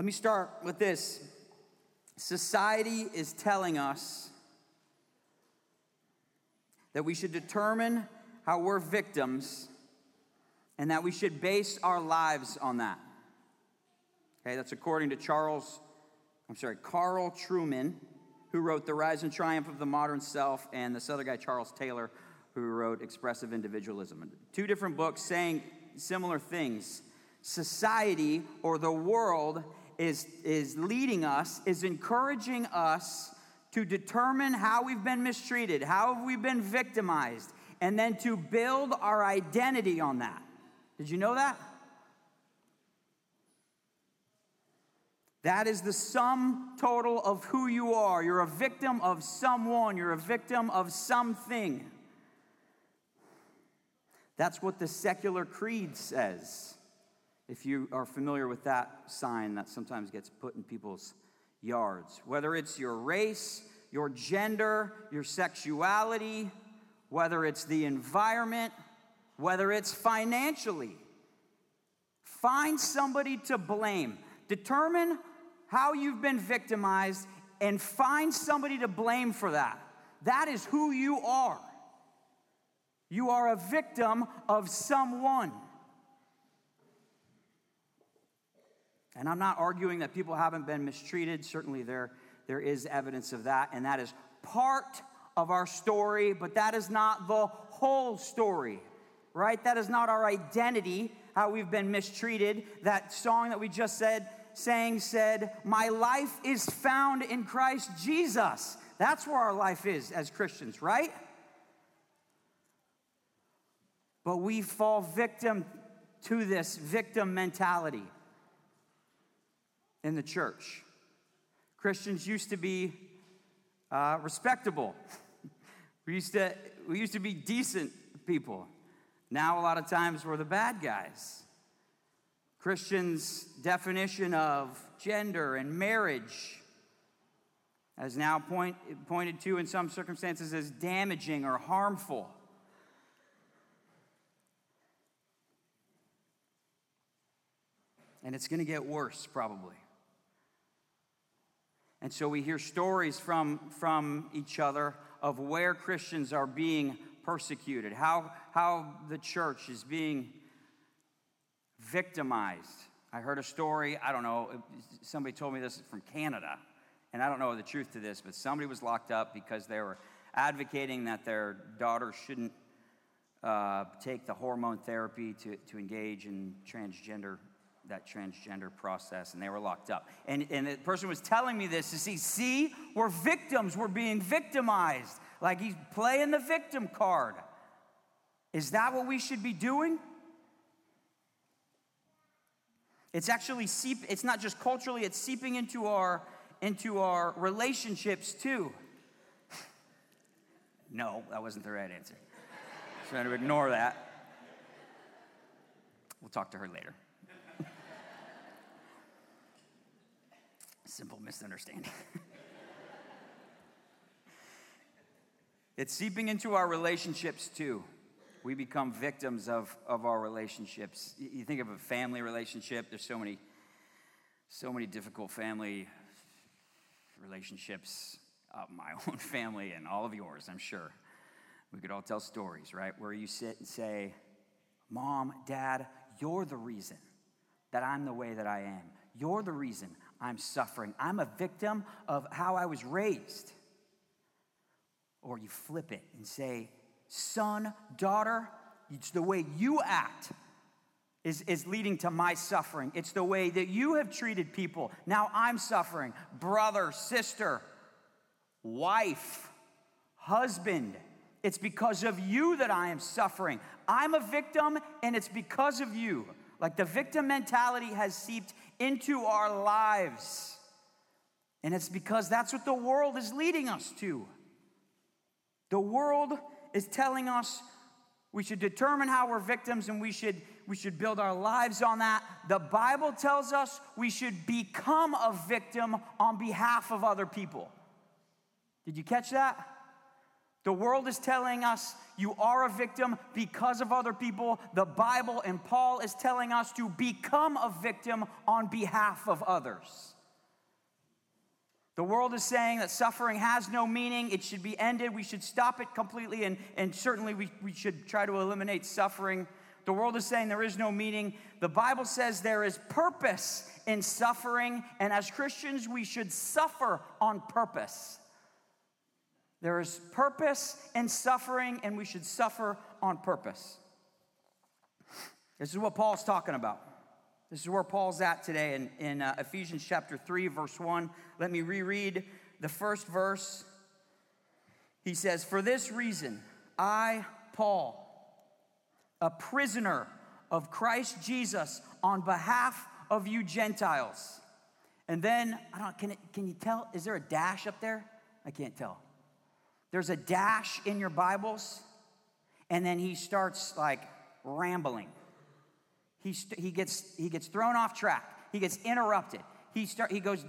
Let me start with this. Society is telling us that we should determine how we're victims and that we should base our lives on that. Okay, that's according to Charles, I'm sorry, Carl Trueman, who wrote The Rise and Triumph of the Modern Self, and this other guy, Charles Taylor, who wrote Expressive Individualism. Two different books saying similar things. Society or the world is, is leading us, is encouraging us to determine how we've been mistreated, how have we been victimized, and then to build our identity on that. Did you know that? That is the sum total of who you are. You're a victim of someone, you're a victim of something. That's what the secular creed says. If you are familiar with that sign that sometimes gets put in people's yards, whether it's your race, your gender, your sexuality, whether it's the environment, whether it's financially. Find somebody to blame. Determine how you've been victimized and find somebody to blame for that. That is who you are. You are a victim of someone. And I'm not arguing that people haven't been mistreated. Certainly, there, there is evidence of that, and that is part of our story, but that is not the whole story, right? That is not our identity, how we've been mistreated. That song that we just said, sang, said, My life is found in Christ Jesus. That's where our life is as Christians, right? But we fall victim to this victim mentality in the church. Christians used to be uh, respectable. we, used to, we used to be decent people. Now, a lot of times, we're the bad guys. Christians' definition of gender and marriage as now point, pointed to in some circumstances as damaging or harmful. And it's going to get worse, probably. And so we hear stories from, from each other of where Christians are being persecuted, how, how the church is being victimized. I heard a story, I don't know, somebody told me this from Canada, and I don't know the truth to this, but somebody was locked up because they were advocating that their daughter shouldn't uh, take the hormone therapy to, to engage in transgender that transgender process and they were locked up. And, and the person was telling me this to see, see, we're victims, we're being victimized. Like he's playing the victim card. Is that what we should be doing? It's actually seep, it's not just culturally, it's seeping into our into our relationships too. no, that wasn't the right answer. Trying to ignore that. We'll talk to her later. Simple misunderstanding. it's seeping into our relationships too. We become victims of, of our relationships. You think of a family relationship, there's so many, so many difficult family relationships. Uh, my own family and all of yours, I'm sure. We could all tell stories, right? Where you sit and say, Mom, Dad, you're the reason that I'm the way that I am. You're the reason I'm suffering. I'm a victim of how I was raised. Or you flip it and say, son, daughter, it's the way you act is, is leading to my suffering. It's the way that you have treated people. Now I'm suffering. Brother, sister, wife, husband. It's because of you that I am suffering. I'm a victim, and it's because of you. Like the victim mentality has seeped into our lives. And it's because that's what the world is leading us to. The world is telling us we should determine how we're victims and we should, we should build our lives on that. The Bible tells us we should become a victim on behalf of other people. Did you catch that? The world is telling us you are a victim because of other people. The Bible and Paul is telling us to become a victim on behalf of others. The world is saying that suffering has no meaning, it should be ended, we should stop it completely, and, and certainly we, we should try to eliminate suffering. The world is saying there is no meaning. The Bible says there is purpose in suffering, and as Christians, we should suffer on purpose. There is purpose in suffering, and we should suffer on purpose. This is what Paul's talking about. This is where Paul's at today in, in uh, Ephesians chapter 3, verse 1. Let me reread the first verse. He says, For this reason, I, Paul, a prisoner of Christ Jesus, on behalf of you Gentiles. And then, I don't can, it, can you tell? Is there a dash up there? I can't tell. There's a dash in your Bibles, and then he starts like rambling. He, st- he, gets, he gets thrown off track. He gets interrupted. He, start, he goes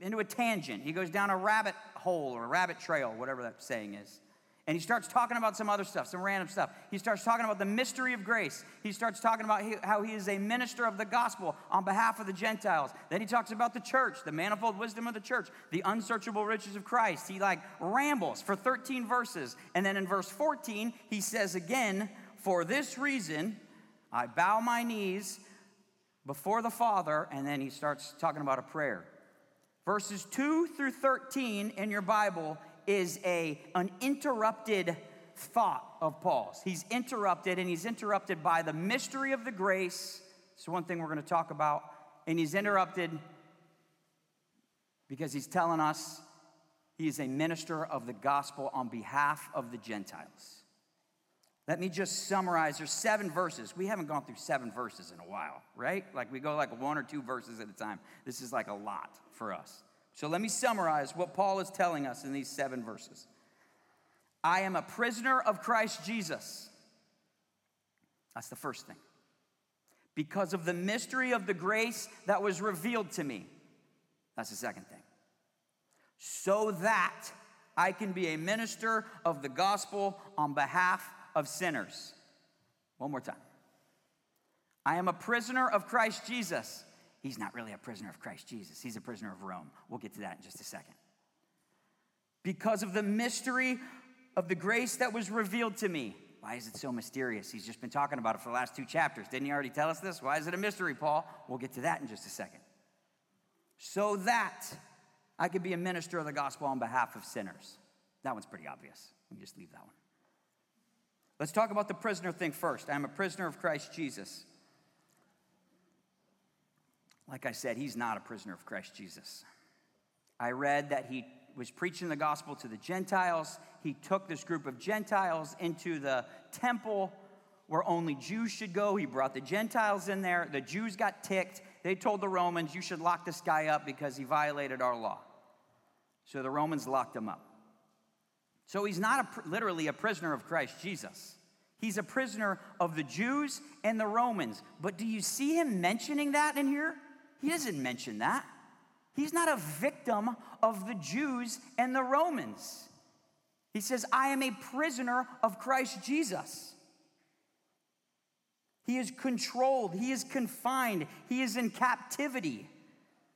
into a tangent. He goes down a rabbit hole or a rabbit trail, whatever that saying is. And he starts talking about some other stuff, some random stuff. He starts talking about the mystery of grace. He starts talking about how he is a minister of the gospel on behalf of the Gentiles. Then he talks about the church, the manifold wisdom of the church, the unsearchable riches of Christ. He like rambles for 13 verses. And then in verse 14, he says again, For this reason, I bow my knees before the Father, and then he starts talking about a prayer. Verses 2 through 13 in your Bible is a, an interrupted thought of Paul's. He's interrupted, and he's interrupted by the mystery of the grace. It's one thing we're going to talk about. And he's interrupted because he's telling us he is a minister of the gospel on behalf of the Gentiles. Let me just summarize. There's seven verses. We haven't gone through seven verses in a while, right? Like we go like one or two verses at a time. This is like a lot for us. So let me summarize what Paul is telling us in these seven verses. I am a prisoner of Christ Jesus. That's the first thing. Because of the mystery of the grace that was revealed to me. That's the second thing. So that I can be a minister of the gospel on behalf of sinners. One more time. I am a prisoner of Christ Jesus. He's not really a prisoner of Christ Jesus, he's a prisoner of Rome. We'll get to that in just a second. Because of the mystery of the grace that was revealed to me. Why is it so mysterious? He's just been talking about it for the last two chapters. Didn't he already tell us this? Why is it a mystery, Paul? We'll get to that in just a second. So that I could be a minister of the gospel on behalf of sinners. That one's pretty obvious. Let me just leave that one. Let's talk about the prisoner thing first. I'm a prisoner of Christ Jesus. Like I said, he's not a prisoner of Christ Jesus. I read that he was preaching the gospel to the Gentiles. He took this group of Gentiles into the temple where only Jews should go. He brought the Gentiles in there. The Jews got ticked. They told the Romans, You should lock this guy up because he violated our law. So the Romans locked him up. So he's not a, literally a prisoner of Christ Jesus. He's a prisoner of the Jews and the Romans. But do you see him mentioning that in here? He doesn't mention that. He's not a victim of the Jews and the Romans. He says, I am a prisoner of Christ Jesus. He is controlled, he is confined, he is in captivity.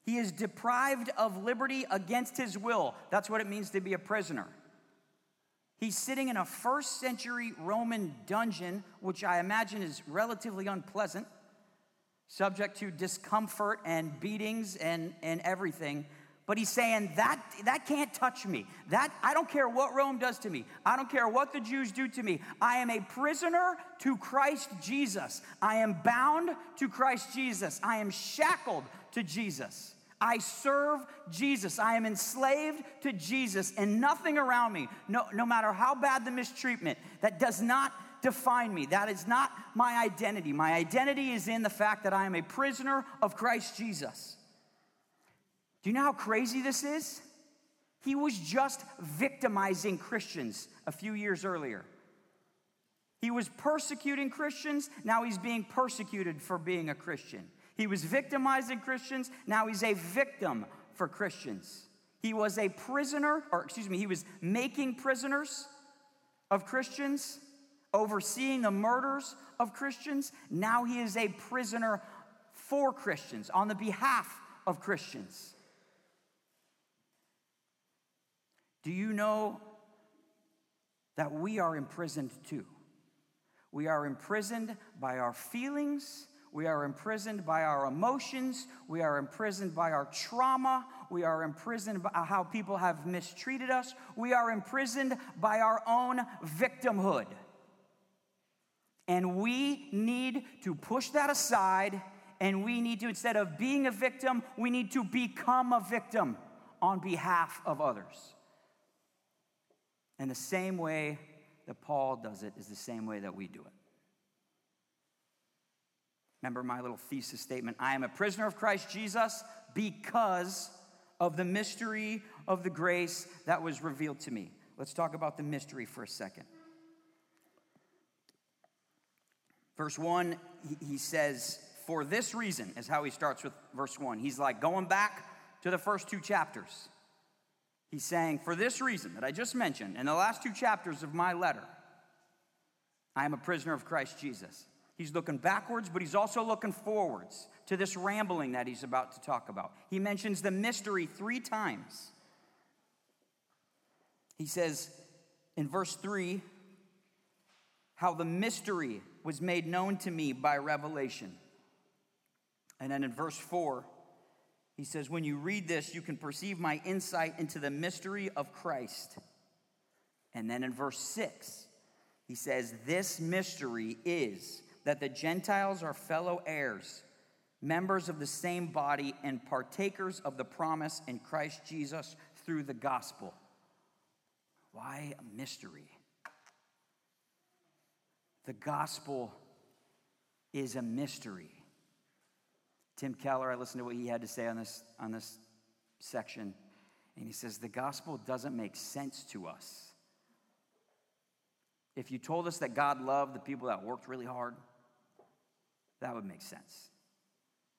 He is deprived of liberty against his will. That's what it means to be a prisoner. He's sitting in a first century Roman dungeon, which I imagine is relatively unpleasant, subject to discomfort and beatings and, and everything. But he's saying that that can't touch me. That I don't care what Rome does to me. I don't care what the Jews do to me. I am a prisoner to Christ Jesus. I am bound to Christ Jesus. I am shackled to Jesus. I serve Jesus. I am enslaved to Jesus and nothing around me, no, no matter how bad the mistreatment, that does not define me. That is not my identity. My identity is in the fact that I am a prisoner of Christ Jesus. Do you know how crazy this is? He was just victimizing Christians a few years earlier. He was persecuting Christians, now he's being persecuted for being a Christian. He was victimizing Christians. Now he's a victim for Christians. He was a prisoner, or excuse me, he was making prisoners of Christians, overseeing the murders of Christians. Now he is a prisoner for Christians, on the behalf of Christians. Do you know that we are imprisoned too? We are imprisoned by our feelings. We are imprisoned by our emotions. We are imprisoned by our trauma. We are imprisoned by how people have mistreated us. We are imprisoned by our own victimhood. And we need to push that aside and we need to, instead of being a victim, we need to become a victim on behalf of others. And the same way that Paul does it is the same way that we do it. Remember my little thesis statement I am a prisoner of Christ Jesus because of the mystery of the grace that was revealed to me. Let's talk about the mystery for a second. Verse 1, he says, For this reason, is how he starts with verse 1. He's like going back to the first two chapters. He's saying, For this reason that I just mentioned, in the last two chapters of my letter, I am a prisoner of Christ Jesus. He's looking backwards, but he's also looking forwards to this rambling that he's about to talk about. He mentions the mystery three times. He says in verse 3 how the mystery was made known to me by revelation. And then in verse 4, he says, When you read this, you can perceive my insight into the mystery of Christ. And then in verse 6, he says, This mystery is that the Gentiles are fellow heirs, members of the same body, and partakers of the promise in Christ Jesus through the gospel. Why a mystery? The gospel is a mystery. Tim Keller, I listened to what he had to say on this, on this section, and he says, The gospel doesn't make sense to us. If you told us that God loved the people that worked really hard, that would make sense.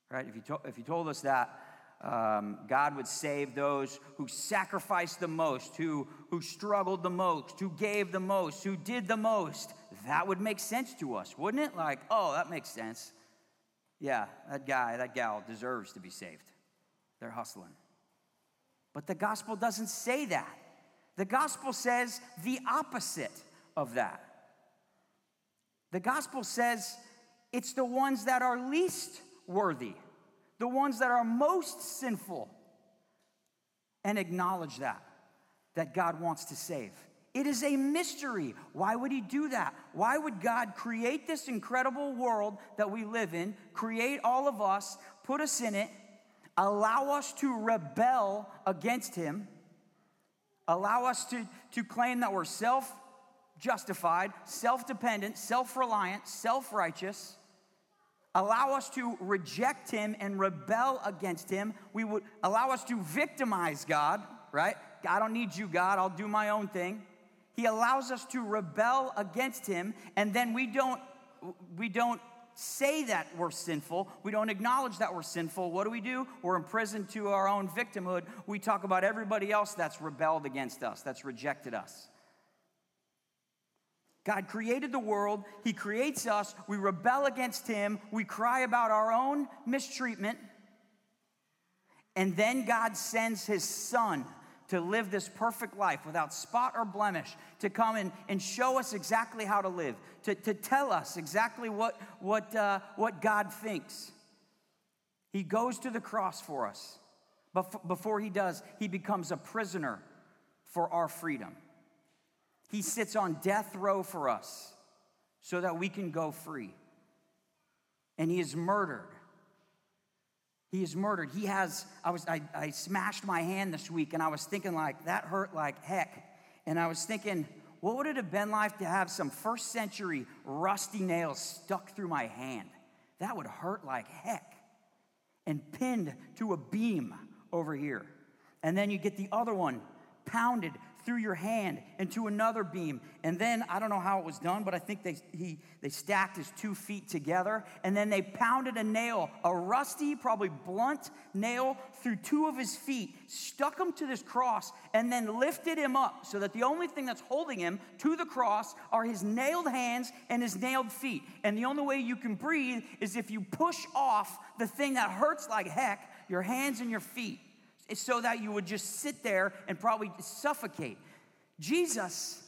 Right? If you, to, if you told us that um, God would save those who sacrificed the most, who, who struggled the most, who gave the most, who did the most, that would make sense to us, wouldn't it? Like, oh, that makes sense yeah, that guy, that gal deserves to be saved. They're hustling. But the gospel doesn't say that. The gospel says the opposite of that. The gospel says it's the ones that are least worthy, the ones that are most sinful, and acknowledge that, that God wants to save. It is a mystery. Why would he do that? Why would God create this incredible world that we live in, create all of us, put us in it, allow us to rebel against him, allow us to, to claim that we're self justified, self dependent, self reliant, self righteous? Allow us to reject him and rebel against him. We would allow us to victimize God, right? I don't need you, God. I'll do my own thing. He allows us to rebel against him, and then we don't, we don't say that we're sinful. We don't acknowledge that we're sinful. What do we do? We're imprisoned to our own victimhood. We talk about everybody else that's rebelled against us, that's rejected us. God created the world, He creates us, we rebel against Him, we cry about our own mistreatment, and then God sends His Son to live this perfect life without spot or blemish, to come and, and show us exactly how to live, to, to tell us exactly what, what, uh, what God thinks. He goes to the cross for us. But before he does, he becomes a prisoner for our freedom. He sits on death row for us so that we can go free. And he is murdered he is murdered. He has, I was, I, I smashed my hand this week and I was thinking like, that hurt like heck. And I was thinking, what would it have been like to have some first century rusty nails stuck through my hand? That would hurt like heck. And pinned to a beam over here. And then you get the other one pounded through your hand into another beam. And then I don't know how it was done, but I think they, he, they stacked his two feet together. And then they pounded a nail, a rusty, probably blunt nail, through two of his feet, stuck him to this cross, and then lifted him up so that the only thing that's holding him to the cross are his nailed hands and his nailed feet. And the only way you can breathe is if you push off the thing that hurts like heck, your hands and your feet so that you would just sit there and probably suffocate. Jesus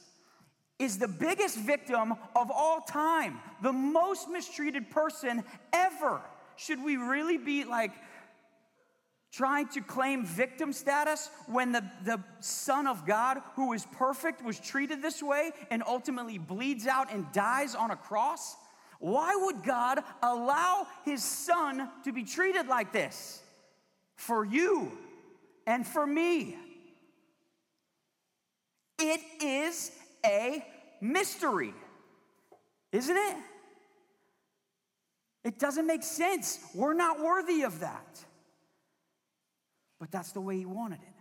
is the biggest victim of all time, the most mistreated person ever. Should we really be like trying to claim victim status when the, the Son of God, who is perfect, was treated this way and ultimately bleeds out and dies on a cross? Why would God allow his son to be treated like this? For you, and for me. It is a mystery, isn't it? It doesn't make sense. We're not worthy of that. But that's the way he wanted it.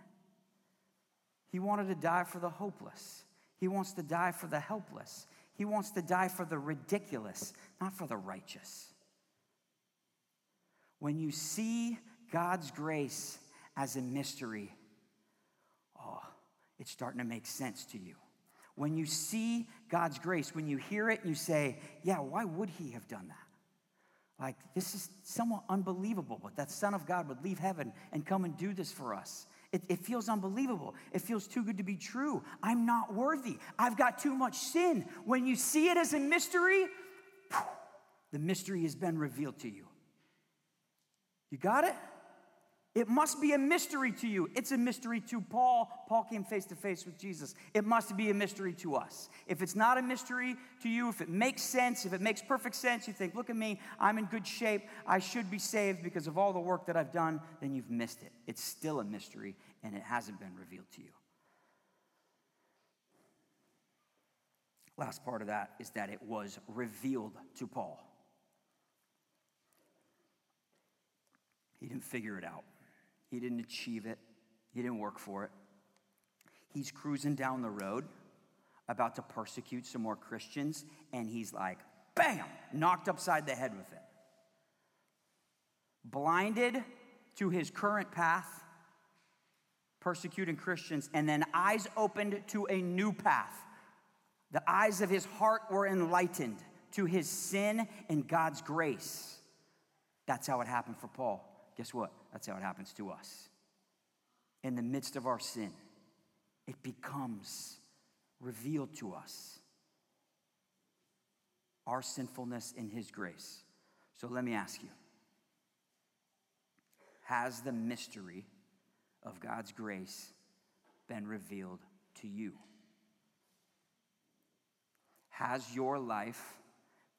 He wanted to die for the hopeless. He wants to die for the helpless. He wants to die for the ridiculous, not for the righteous. When you see God's grace as a mystery, oh, it's starting to make sense to you. When you see God's grace, when you hear it you say, yeah, why would he have done that? Like, this is somewhat unbelievable, but that Son of God would leave heaven and come and do this for us. It, it, feels unbelievable. It feels too good to be true. I'm not worthy. I've got too much sin. When you see it as a mystery, the mystery has been revealed to you. You got it? It must be a mystery to you. It's a mystery to Paul. Paul came face to face with Jesus. It must be a mystery to us. If it's not a mystery to you, if it makes sense, if it makes perfect sense, you think, look at me, I'm in good shape, I should be saved because of all the work that I've done, then you've missed it. It's still a mystery and it hasn't been revealed to you. Last part of that is that it was revealed to Paul. He didn't figure it out. He didn't achieve it, he didn't work for it. He's cruising down the road, about to persecute some more Christians, and he's like, bam, knocked upside the head with it. Blinded to his current path, persecuting Christians, and then eyes opened to a new path. The eyes of his heart were enlightened to his sin and God's grace. That's how it happened for Paul. Guess what? That's how it happens to us. In the midst of our sin, it becomes revealed to us our sinfulness in His grace. So let me ask you Has the mystery of God's grace been revealed to you? Has your life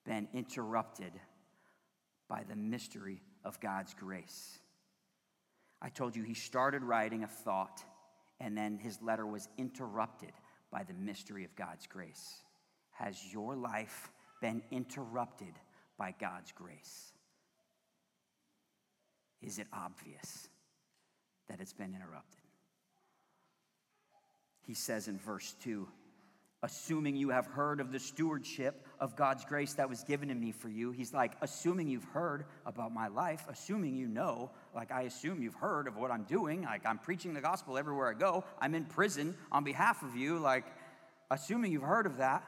been interrupted by the mystery of God's grace? I told you he started writing a thought, and then his letter was interrupted by the mystery of God's grace. Has your life been interrupted by God's grace? Is it obvious that it's been interrupted? He says in verse 2 assuming you have heard of the stewardship of God's grace that was given to me for you. He's like, assuming you've heard about my life, assuming you know, like, I assume you've heard of what I'm doing. Like, I'm preaching the gospel everywhere I go. I'm in prison on behalf of you. Like, assuming you've heard of that,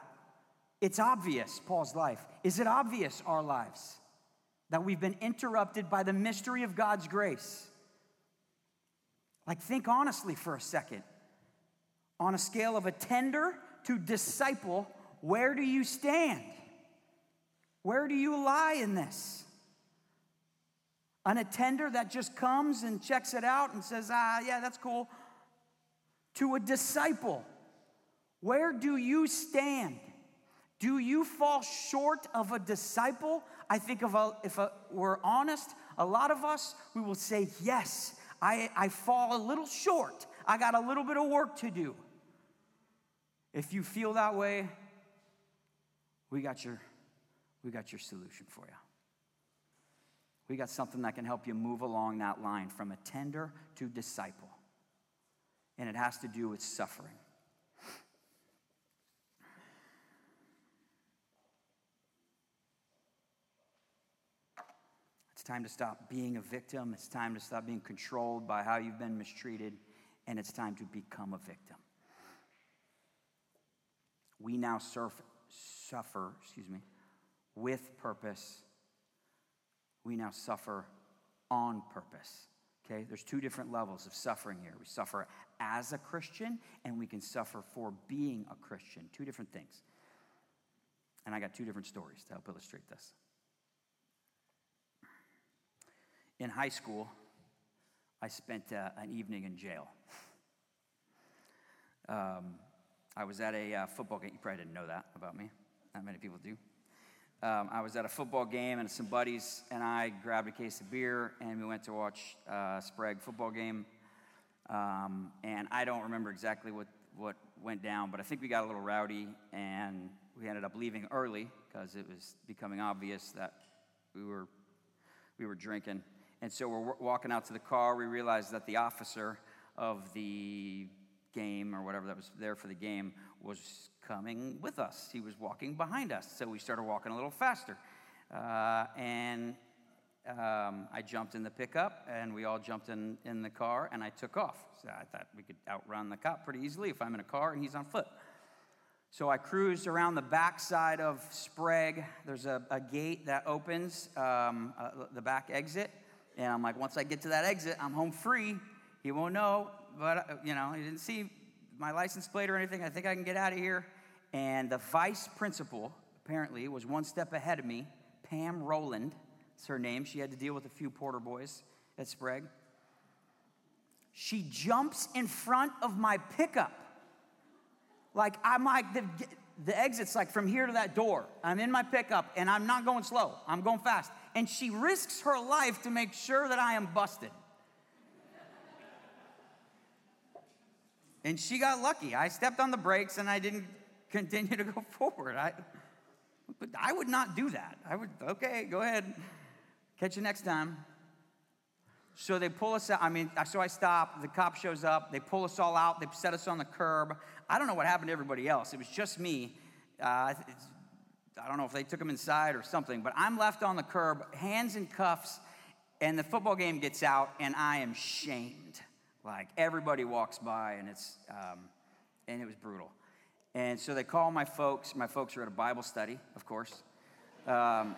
it's obvious, Paul's life. Is it obvious, our lives, that we've been interrupted by the mystery of God's grace? Like, think honestly for a second. On a scale of a tender to disciple, where do you stand? Where do you lie in this? An attender that just comes and checks it out and says, ah, yeah, that's cool. To a disciple, where do you stand? Do you fall short of a disciple? I think if, a, if a, we're honest, a lot of us, we will say, yes, I, I fall a little short. I got a little bit of work to do. If you feel that way, we got your, we got your solution for you. We got something that can help you move along that line from attender to disciple. And it has to do with suffering. It's time to stop being a victim. It's time to stop being controlled by how you've been mistreated. And it's time to become a victim. We now serve suffer, excuse me, with purpose. We now suffer on purpose. Okay, there's two different levels of suffering here. We suffer as a Christian, and we can suffer for being a Christian. Two different things. And I got two different stories to help illustrate this. In high school, I spent uh, an evening in jail. Um, I was at a uh, football game. You probably didn't know that about me. Not many people do. Um, I was at a football game, and some buddies and I grabbed a case of beer, and we went to watch uh, Sprague football game. Um, and I don't remember exactly what, what went down, but I think we got a little rowdy, and we ended up leaving early because it was becoming obvious that we were, we were drinking. And so we're walking out to the car. We realized that the officer of the game or whatever that was there for the game was coming with us. He was walking behind us. So we started walking a little faster. Uh, and um, I jumped in the pickup, and we all jumped in, in the car, and I took off. So I thought we could outrun the cop pretty easily if I'm in a car and he's on foot. So I cruised around the backside of Sprague. There's a, a gate that opens, um, uh, the back exit. And I'm like, once I get to that exit, I'm home free. He won't know, but, uh, you know, he didn't see my license plate or anything. I think I can get out of here. And the vice principal, apparently, was one step ahead of me. Pam Rowland, it's her name. She had to deal with a few Porter boys at Sprague. She jumps in front of my pickup like, I'm like, the, the exit's like from here to that door. I'm in my pickup and I'm not going slow, I'm going fast. And she risks her life to make sure that I am busted. And she got lucky. I stepped on the brakes and I didn't continue to go forward. I, but I would not do that. I would, okay, go ahead. Catch you next time. So they pull us out. I mean, so I stop. The cop shows up. They pull us all out. They set us on the curb. I don't know what happened to everybody else. It was just me. Uh, I don't know if they took him inside or something, but I'm left on the curb, hands in cuffs, and the football game gets out, and I am shamed. Like everybody walks by, and it's um, and it was brutal. And so they call my folks. My folks are at a Bible study, of course. Um,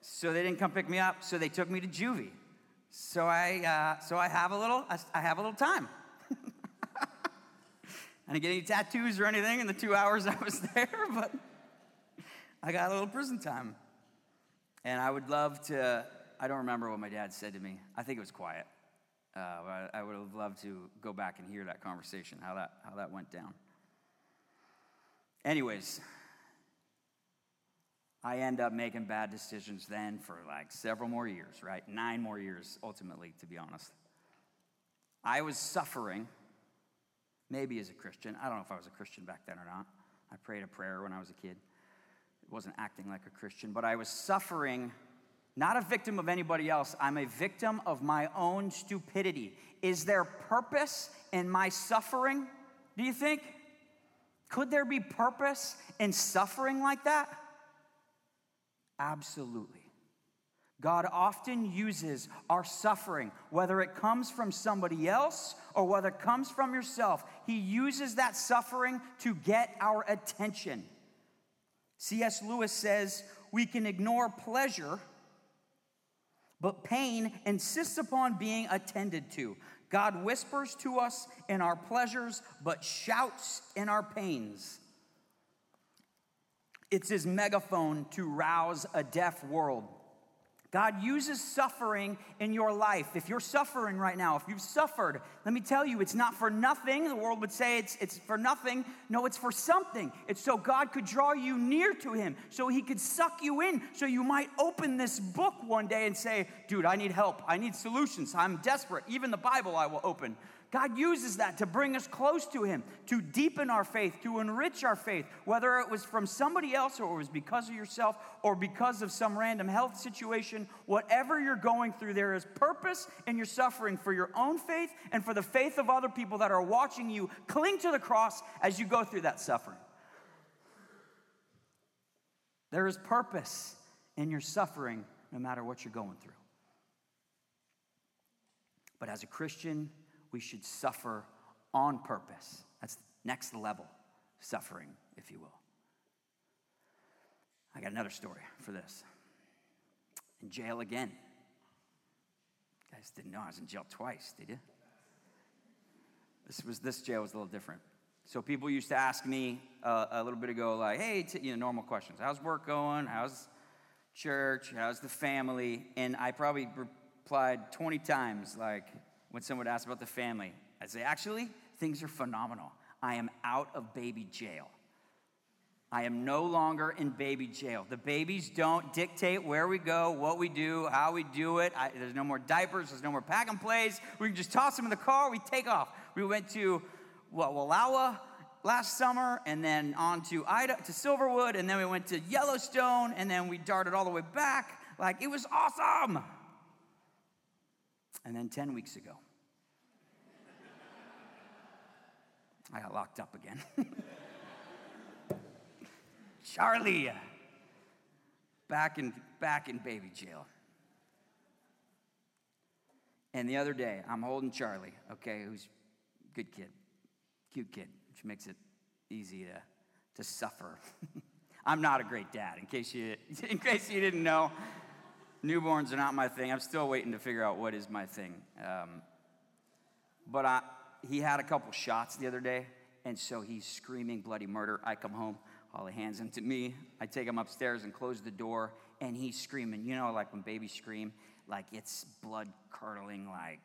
so they didn't come pick me up, so they took me to juvie. So I, uh, so I have a little, I have a little time. I didn't get any tattoos or anything in the two hours I was there, but I got a little prison time. And I would love to, I don't remember what my dad said to me. I think it was quiet. Uh, I would have loved to go back and hear that conversation, how that, how that went down. Anyways, I end up making bad decisions then for like several more years, right? Nine more years, ultimately, to be honest. I was suffering, maybe as a Christian. I don't know if I was a Christian back then or not. I prayed a prayer when I was a kid. It wasn't acting like a Christian, but I was suffering, not a victim of anybody else. I'm a victim of my own stupidity. Is there purpose in my suffering, do you think? Could there be purpose in suffering like that? Absolutely. God often uses our suffering, whether it comes from somebody else or whether it comes from yourself. He uses that suffering to get our attention. C.S. Lewis says we can ignore pleasure, but pain insists upon being attended to. God whispers to us in our pleasures, but shouts in our pains. It's his megaphone to rouse a deaf world. God uses suffering in your life. If you're suffering right now, if you've suffered, let me tell you, it's not for nothing. The world would say it's, it's for nothing. No, it's for something. It's so God could draw you near to Him, so He could suck you in, so you might open this book one day and say, Dude, I need help. I need solutions. I'm desperate. Even the Bible I will open. God uses that to bring us close to Him, to deepen our faith, to enrich our faith, whether it was from somebody else or it was because of yourself or because of some random health situation. Whatever you're going through, there is purpose in your suffering for your own faith and for the faith of other people that are watching you. Cling to the cross as you go through that suffering. There is purpose in your suffering no matter what you're going through. But as a Christian, we should suffer on purpose. That's next level suffering, if you will. I got another story for this. In jail again. You guys didn't know I was in jail twice, did you? This was this jail was a little different. So people used to ask me uh, a little bit ago, like, "Hey, t- you know, normal questions. How's work going? How's church? How's the family?" And I probably replied 20 times, like, when someone would ask about the family, I'd say, "Actually, things are phenomenal. I am out of baby jail. I am no longer in baby jail. The babies don't dictate where we go, what we do, how we do it. I, there's no more diapers, there's no more pack and plays. We can just toss them in the car, we take off. We went to what, Wallowa last summer, and then on to Ida to Silverwood, and then we went to Yellowstone, and then we darted all the way back. Like it was awesome. And then 10 weeks ago, I got locked up again. Charlie, back in, back in baby jail. And the other day, I'm holding Charlie, okay, who's a good kid, cute kid, which makes it easy to, to suffer. I'm not a great dad, in case you, in case you didn't know. Newborns are not my thing. I'm still waiting to figure out what is my thing. Um, but I, he had a couple shots the other day, and so he's screaming bloody murder. I come home, he hands him to me. I take him upstairs and close the door, and he's screaming. You know, like when babies scream, like it's blood curdling, like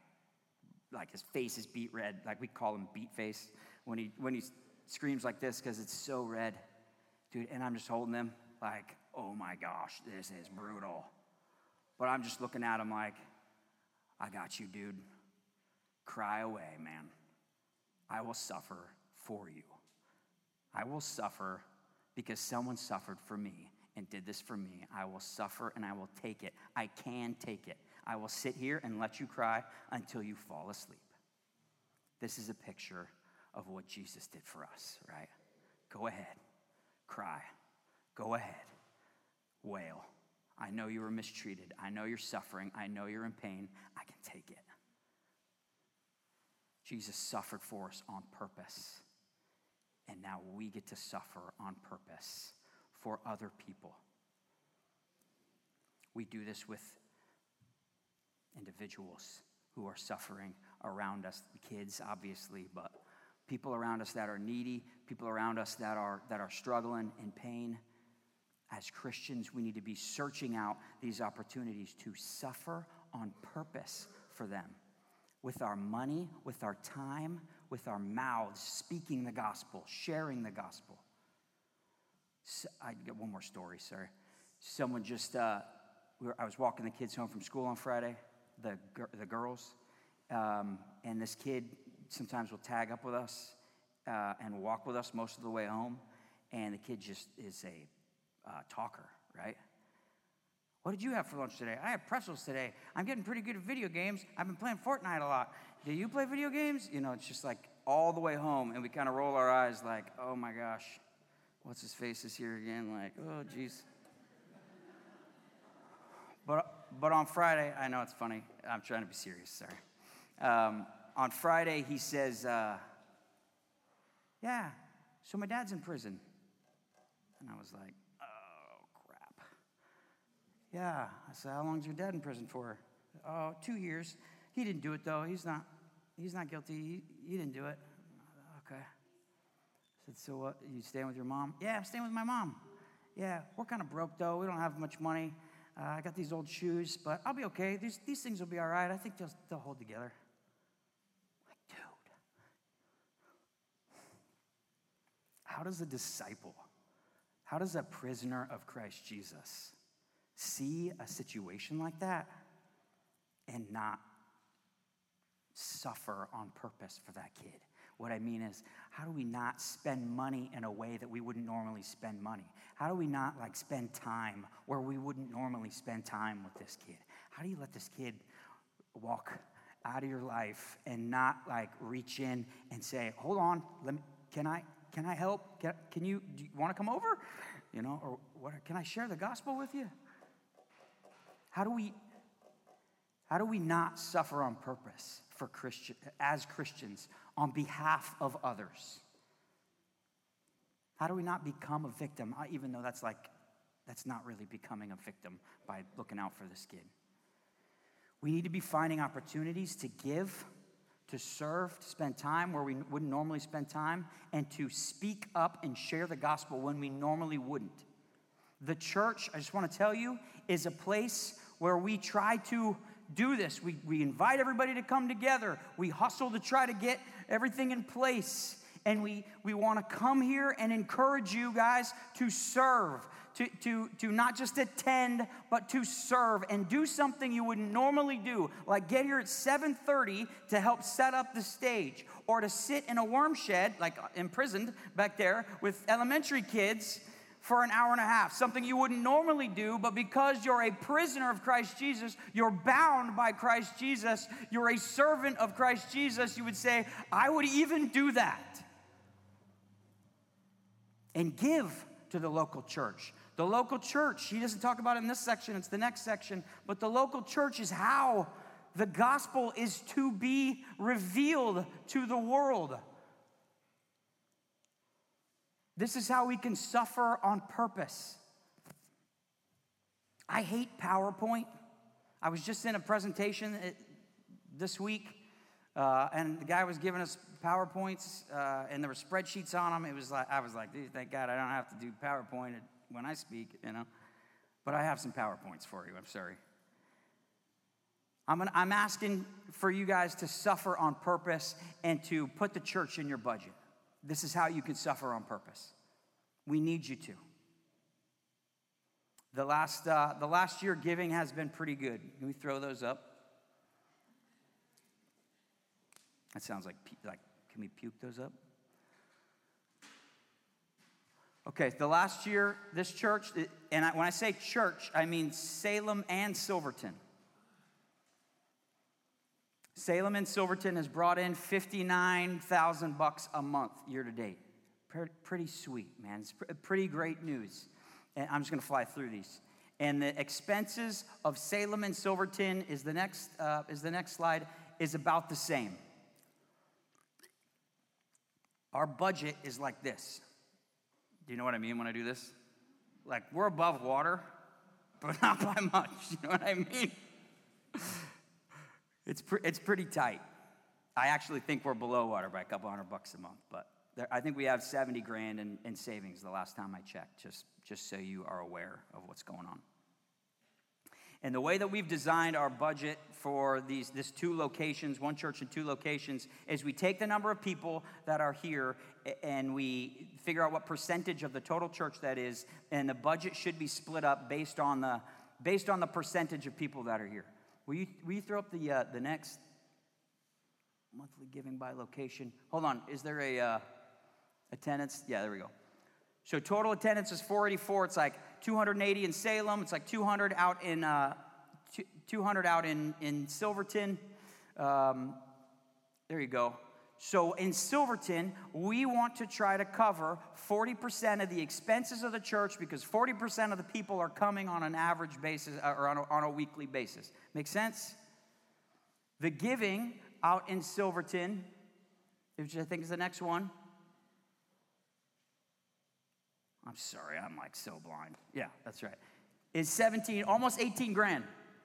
like his face is beet red. Like we call him beet face when he when he screams like this because it's so red, dude. And I'm just holding him like, oh my gosh, this is brutal. But I'm just looking at him like, I got you, dude. Cry away, man. I will suffer for you. I will suffer because someone suffered for me and did this for me. I will suffer and I will take it. I can take it. I will sit here and let you cry until you fall asleep. This is a picture of what Jesus did for us, right? Go ahead, cry. Go ahead, wail. I know you were mistreated. I know you're suffering. I know you're in pain. I can take it. Jesus suffered for us on purpose. And now we get to suffer on purpose for other people. We do this with individuals who are suffering around us, kids, obviously, but people around us that are needy, people around us that are, that are struggling in pain. As Christians, we need to be searching out these opportunities to suffer on purpose for them with our money, with our time, with our mouths, speaking the gospel, sharing the gospel. So, I get one more story, sorry. Someone just, uh, I was walking the kids home from school on Friday, the, the girls, um, and this kid sometimes will tag up with us uh, and walk with us most of the way home. And the kid just is a uh, talker, right? What did you have for lunch today? I had pretzels today. I'm getting pretty good at video games. I've been playing Fortnite a lot. Do you play video games? You know, it's just like all the way home, and we kind of roll our eyes like, oh my gosh, what's his face is here again? Like, oh, geez. But, but on Friday, I know it's funny. I'm trying to be serious, sorry. Um, on Friday, he says, uh, Yeah, so my dad's in prison. And I was like, yeah. I said, How long's your dad in prison for? Oh, two years. He didn't do it though. He's not, he's not guilty. He, he didn't do it. Okay. I said, So what? You staying with your mom? Yeah, I'm staying with my mom. Yeah, we're kind of broke though. We don't have much money. Uh, I got these old shoes, but I'll be okay. These, these things will be all right. I think they'll, they'll hold together. Like, dude, how does a disciple, how does a prisoner of Christ Jesus, see a situation like that and not suffer on purpose for that kid. What I mean is, how do we not spend money in a way that we wouldn't normally spend money? How do we not like spend time where we wouldn't normally spend time with this kid? How do you let this kid walk out of your life and not like reach in and say, "Hold on, me, can I can I help? Can, can you do you want to come over? You know, or what, can I share the gospel with you?" How do we how do we not suffer on purpose for Christian as Christians on behalf of others? How do we not become a victim, even though that's like that's not really becoming a victim by looking out for this kid? We need to be finding opportunities to give, to serve, to spend time where we wouldn't normally spend time, and to speak up and share the gospel when we normally wouldn't. The church, I just want to tell you, is a place where we try to do this. We, we invite everybody to come together. We hustle to try to get everything in place. And we, we want to come here and encourage you guys to serve, to, to, to not just attend, but to serve and do something you wouldn't normally do, like get here at 7:30 to help set up the stage, or to sit in a worm shed, like imprisoned back there with elementary kids for an hour and a half, something you wouldn't normally do, but because you're a prisoner of Christ Jesus, you're bound by Christ Jesus, you're a servant of Christ Jesus, you would say, I would even do that. And give to the local church. The local church, he doesn't talk about it in this section, it's the next section, but the local church is how the gospel is to be revealed to the world. This is how we can suffer on purpose. I hate PowerPoint. I was just in a presentation uh, this week, uh, and the guy was giving us PowerPoints, uh, and there were spreadsheets on them. It was like I was like, thank God I don't have to do PowerPoint when I speak, you know. But I have some PowerPoints for you. I'm sorry. I'm, gonna, I'm asking for you guys to suffer on purpose and to put the church in your budget. This is how you can suffer on purpose. We need you to. The last, uh, the last year, giving has been pretty good. Can we throw those up? That sounds like, like can we puke those up? Okay, the last year, this church, and when I say church, I mean Salem and Silverton. Salem and Silverton has brought in 59,000 bucks a month year to date. Pretty sweet, man. It's pretty great news. And I'm just going to fly through these. And the expenses of Salem and Silverton is the next uh, is the next slide is about the same. Our budget is like this. Do you know what I mean when I do this? Like we're above water, but not by much. You know what I mean? It's, pre- it's pretty tight. I actually think we're below water by a couple hundred bucks a month, but there, I think we have 70 grand in, in savings the last time I checked, just, just so you are aware of what's going on. And the way that we've designed our budget for these this two locations, one church and two locations, is we take the number of people that are here and we figure out what percentage of the total church that is, and the budget should be split up based on the based on the percentage of people that are here. Will you, will you throw up the, uh, the next monthly giving by location? Hold on. Is there a uh, attendance? Yeah, there we go. So total attendance is 484. It's like 280 in Salem. It's like 200 out in uh, 200 out in in Silverton. Um, there you go. So in Silverton, we want to try to cover 40% of the expenses of the church because 40% of the people are coming on an average basis uh, or on a, on a weekly basis. Make sense? The giving out in Silverton, which I think is the next one. I'm sorry, I'm like so blind. Yeah, that's right. Is 17, almost 18 grand.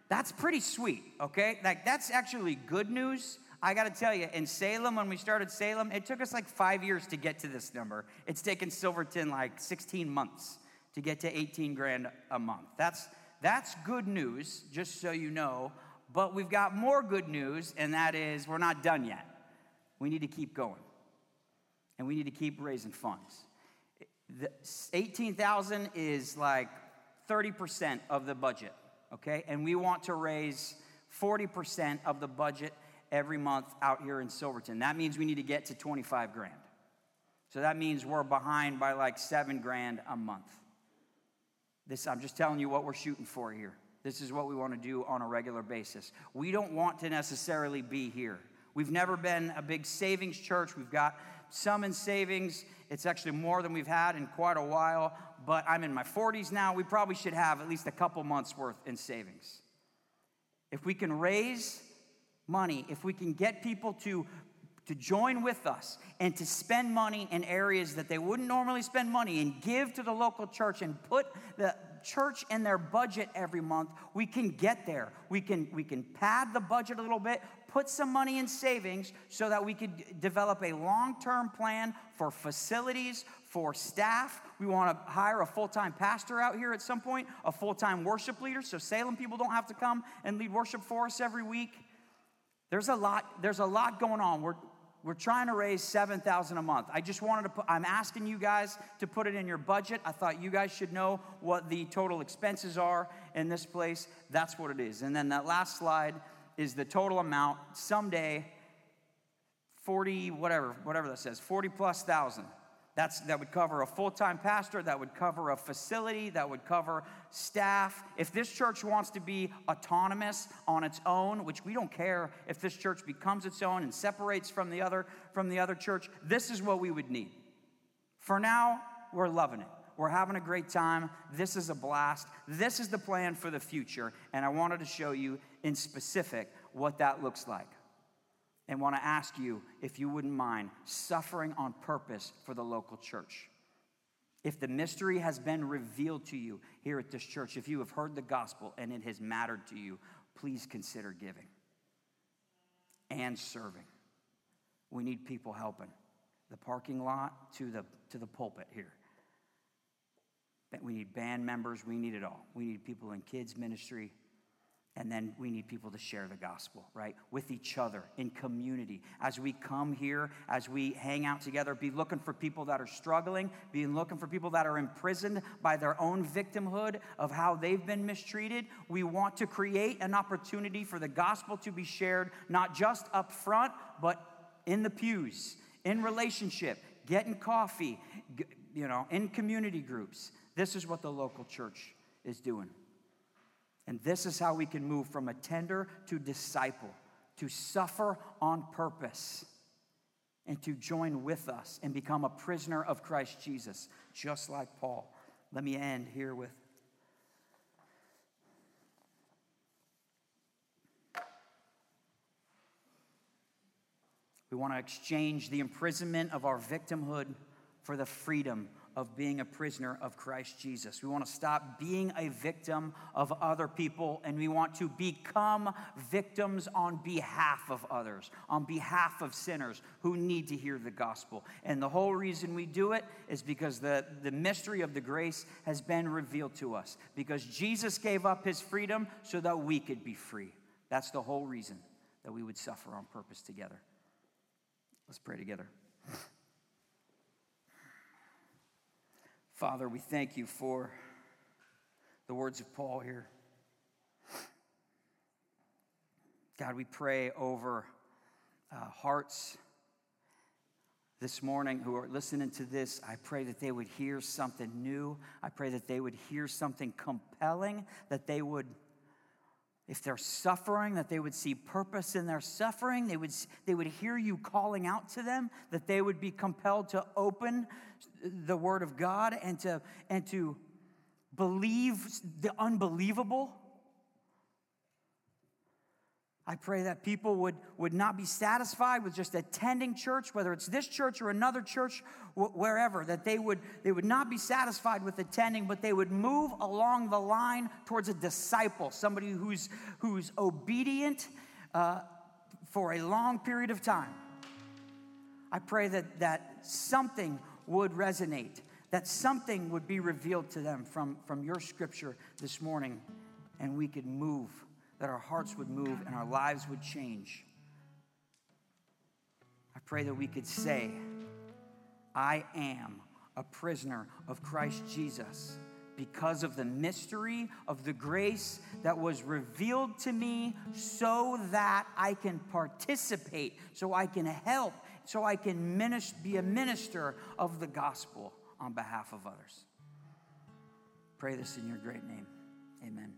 That's pretty sweet, okay? Like, that's actually good news I got to tell you, in Salem, when we started Salem, it took us like five years to get to this number. It's taken Silverton like 16 months to get to 18 grand a month. That's, that's good news, just so you know. But we've got more good news, and that is we're not done yet. We need to keep going, and we need to keep raising funds. The 18,000 is like 30% of the budget, okay? And we want to raise 40% of the budget every month out here in Silverton. That means we need to get to 25 grand. So that means we're behind by like seven grand a month. This, I'm just telling you what we're shooting for here. This is what we want to do on a regular basis. We don't want to necessarily be here. We've never been a big savings church. We've got some in savings. It's actually more than we've had in quite a while, but I'm in my 40s now. We probably should have at least a couple months worth in savings. if we can raise money, if we can get people to to join with us and to spend money in areas that they wouldn't normally spend money and give to the local church and put the church in their budget every month, we can get there. We can, we can pad the budget a little bit, put some money in savings so that we could develop a long term plan for facilities, for staff. We want to hire a full time pastor out here at some point, a full time worship leader, so Salem people don't have to come and lead worship for us every week. There's a lot, there's a lot going on. We're, we're trying to raise 7000 a month. I just wanted to put, I'm asking you guys to put it in your budget. I thought you guys should know what the total expenses are in this place. That's what it is. And then that last slide is the total amount. Someday, 40, whatever, whatever that says, 40 plus thousand. That's, that would cover a full time pastor, that would cover a facility, that would cover staff. If this church wants to be autonomous on its own, which we don't care if this church becomes its own and separates from the other, from the other church, this is what we would need. For now, we're loving it. We're having a great time. This is a blast. This is the plan for the future. And I wanted to show you in specific what that looks like and want to ask you if you wouldn't mind suffering on purpose for the local church. If the mystery has been revealed to you here at this church, if you have heard the gospel and it has mattered to you, please consider giving and serving. We need people helping. The parking lot to the, to the pulpit here. We need band members, we need it all. We need people in kids' ministry, and then we need people to share the gospel, right? With each other in community. As we come here, as we hang out together, be looking for people that are struggling, be looking for people that are imprisoned by their own victimhood of how they've been mistreated. We want to create an opportunity for the gospel to be shared, not just up front, but in the pews, in relationship, getting coffee, you know, in community groups. This is what the local church is doing. And this is how we can move from attender to disciple, to suffer on purpose, and to join with us and become a prisoner of Christ Jesus, just like Paul. Let me end here with We want to exchange the imprisonment of our victimhood for the freedom of being a prisoner of Christ Jesus. We want to stop being a victim of other people and we want to become victims on behalf of others, on behalf of sinners who need to hear the gospel. And the whole reason we do it is because the, the mystery of the grace has been revealed to us, because Jesus gave up his freedom so that we could be free. That's the whole reason that we would suffer on purpose together. Let's pray together. Father, we thank you for the words of Paul here. God, we pray over uh, hearts this morning who are listening to this. I pray that they would hear something new. I pray that they would hear something compelling, that they would if they're suffering, that they would see purpose in their suffering, they would, they would hear you calling out to them, that they would be compelled to open the Word of God and to, and to believe the unbelievable I pray that people would, would not be satisfied with just attending church, whether it's this church or another church, wherever, that they would, they would not be satisfied with attending, but they would move along the line towards a disciple, somebody who's, who's obedient uh, for a long period of time. I pray that, that something would resonate, that something would be revealed to them from, from your scripture this morning, and we could move that our hearts would move and our lives would change. I pray that we could say, I am a prisoner of Christ Jesus because of the mystery of the grace that was revealed to me so that I can participate, so I can help, so I can minister, be a minister of the gospel on behalf of others. Pray this in your great name. Amen.